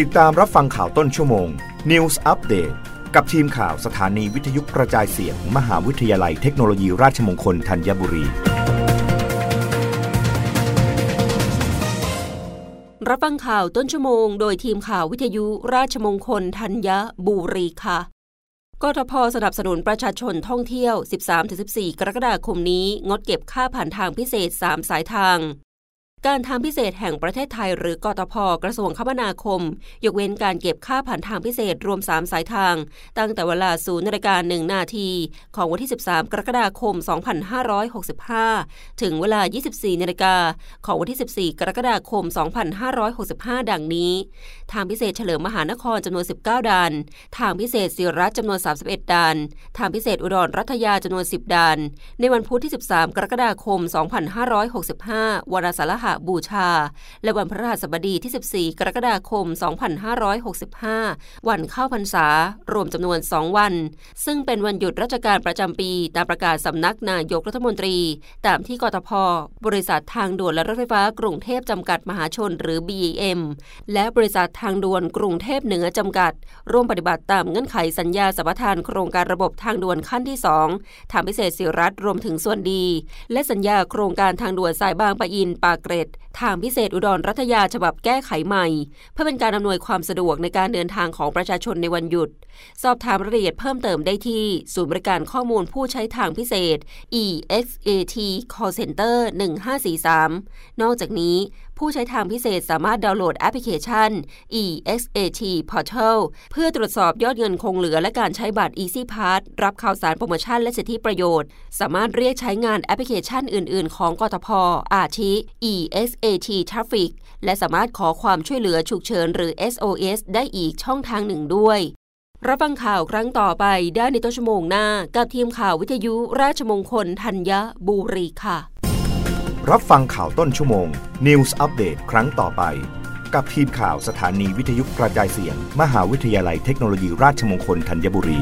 ติดตามรับฟังข่าวต้นชั่วโมง News Update กับทีมข่าวสถานีวิทยุกระจายเสียงมหาวิทยาลัยเทคโนโลยีราชมงคลธัญบุรี รับฟังข่าวต้นชั่วโมง โดยทีมข่าววิทยุราชมงคลธัญบุรีค่ะกทพสนับสนุนประชาชนท่องเที่ยว 13-14 กรกฎาคมนี้ งดเก็บค่าผ่านทางพิเศษ 3 สายทาง การทางพิเศษแห่งประเทศไทย หรือกตพกระทรวงคมนาคม ยกเว้นการเก็บค่าผ่านทางพิเศษรวม 3 สายทาง ตั้งแต่เวลา0นย์นาฬิกา1นาที ของวันที่ 13 กรกฎาคม 2565 ถึงเวลา 24นาฬิกาของวันที่ 14 กรกฎาคม 2565 ดังนี้ ทางพิเศษเฉลิมมหานครจำนวน 19 ด่าน ทางพิเศษศิรัตจำนวน 31 ด่าน ทางพิเศษอุดรรัตยาจำนวน 10 ด่าน ในวันพุธที่ 13 กรกฎาคม 2565 วันอาสาฬหบูชา และวันพระราชบดีที่ 14 กรกฎาคม 2565 วันเข้าพรรษา รวมจำนวน 2 วัน ซึ่งเป็นวันหยุดราชการประจำปี ตามประกาศสำนักนายกรัฐมนตรี ตามที่กทพบริษัททางด่วนและรถไฟฟ้ากรุงเทพจำกัดมหาชนหรือ BEM และบริษัททางด่วนกรุงเทพเหนือจำกัด ร่วมปฏิบัติตามเงื่อนไขสัญญาสัมปทานโครงการระบบทางด่วนขั้นที่ 2 ทางพิเศษสิรัตรวมถึงส่วนดี และสัญญาโครงการทางด่วนสายบางปะอินปากเกร็ดษทางพิเศษอุดรรัตยาฉบับแก้ไขใหม่ เพื่อเป็นการอำนวยความสะดวกในการเดินทางของประชาชนในวันหยุด สอบถามรายละเอียดเพิ่มเติมได้ที่ ศูนย์บริการข้อมูลผู้ใช้ทางพิเศษ EXAT Call Center 1543 นอกจากนี้ผู้ใช้ทางพิเศษสามารถดาวน์โหลดแอปพลิเคชัน EXAT Portal เพื่อตรวจสอบยอดเงินคงเหลือและการใช้บัตร Easy Pass รับข่าวสารโปรโมชั่นและสิทธิประโยชน์ สามารถเรียกใช้งานแอปพลิเคชันอื่น ๆ ของกทพอาทิ EXAT Traffic และสามารถขอความช่วยเหลือฉุกเฉินหรือ SOS ได้อีกช่องทางหนึ่งด้วย รับฟังข่าวครั้งต่อไปได้ในต้นชั่วโมงหน้า กับทีมข่าววิทยุราชมงคลธัญบุรีค่ะ รับฟังข่าวต้นชั่วโมง News อัปเดตครั้งต่อไป กับทีมข่าวสถานีวิทยุกระจายเสียง มหาวิทยาลัยเทคโนโลยีราชมงคลธัญบุรี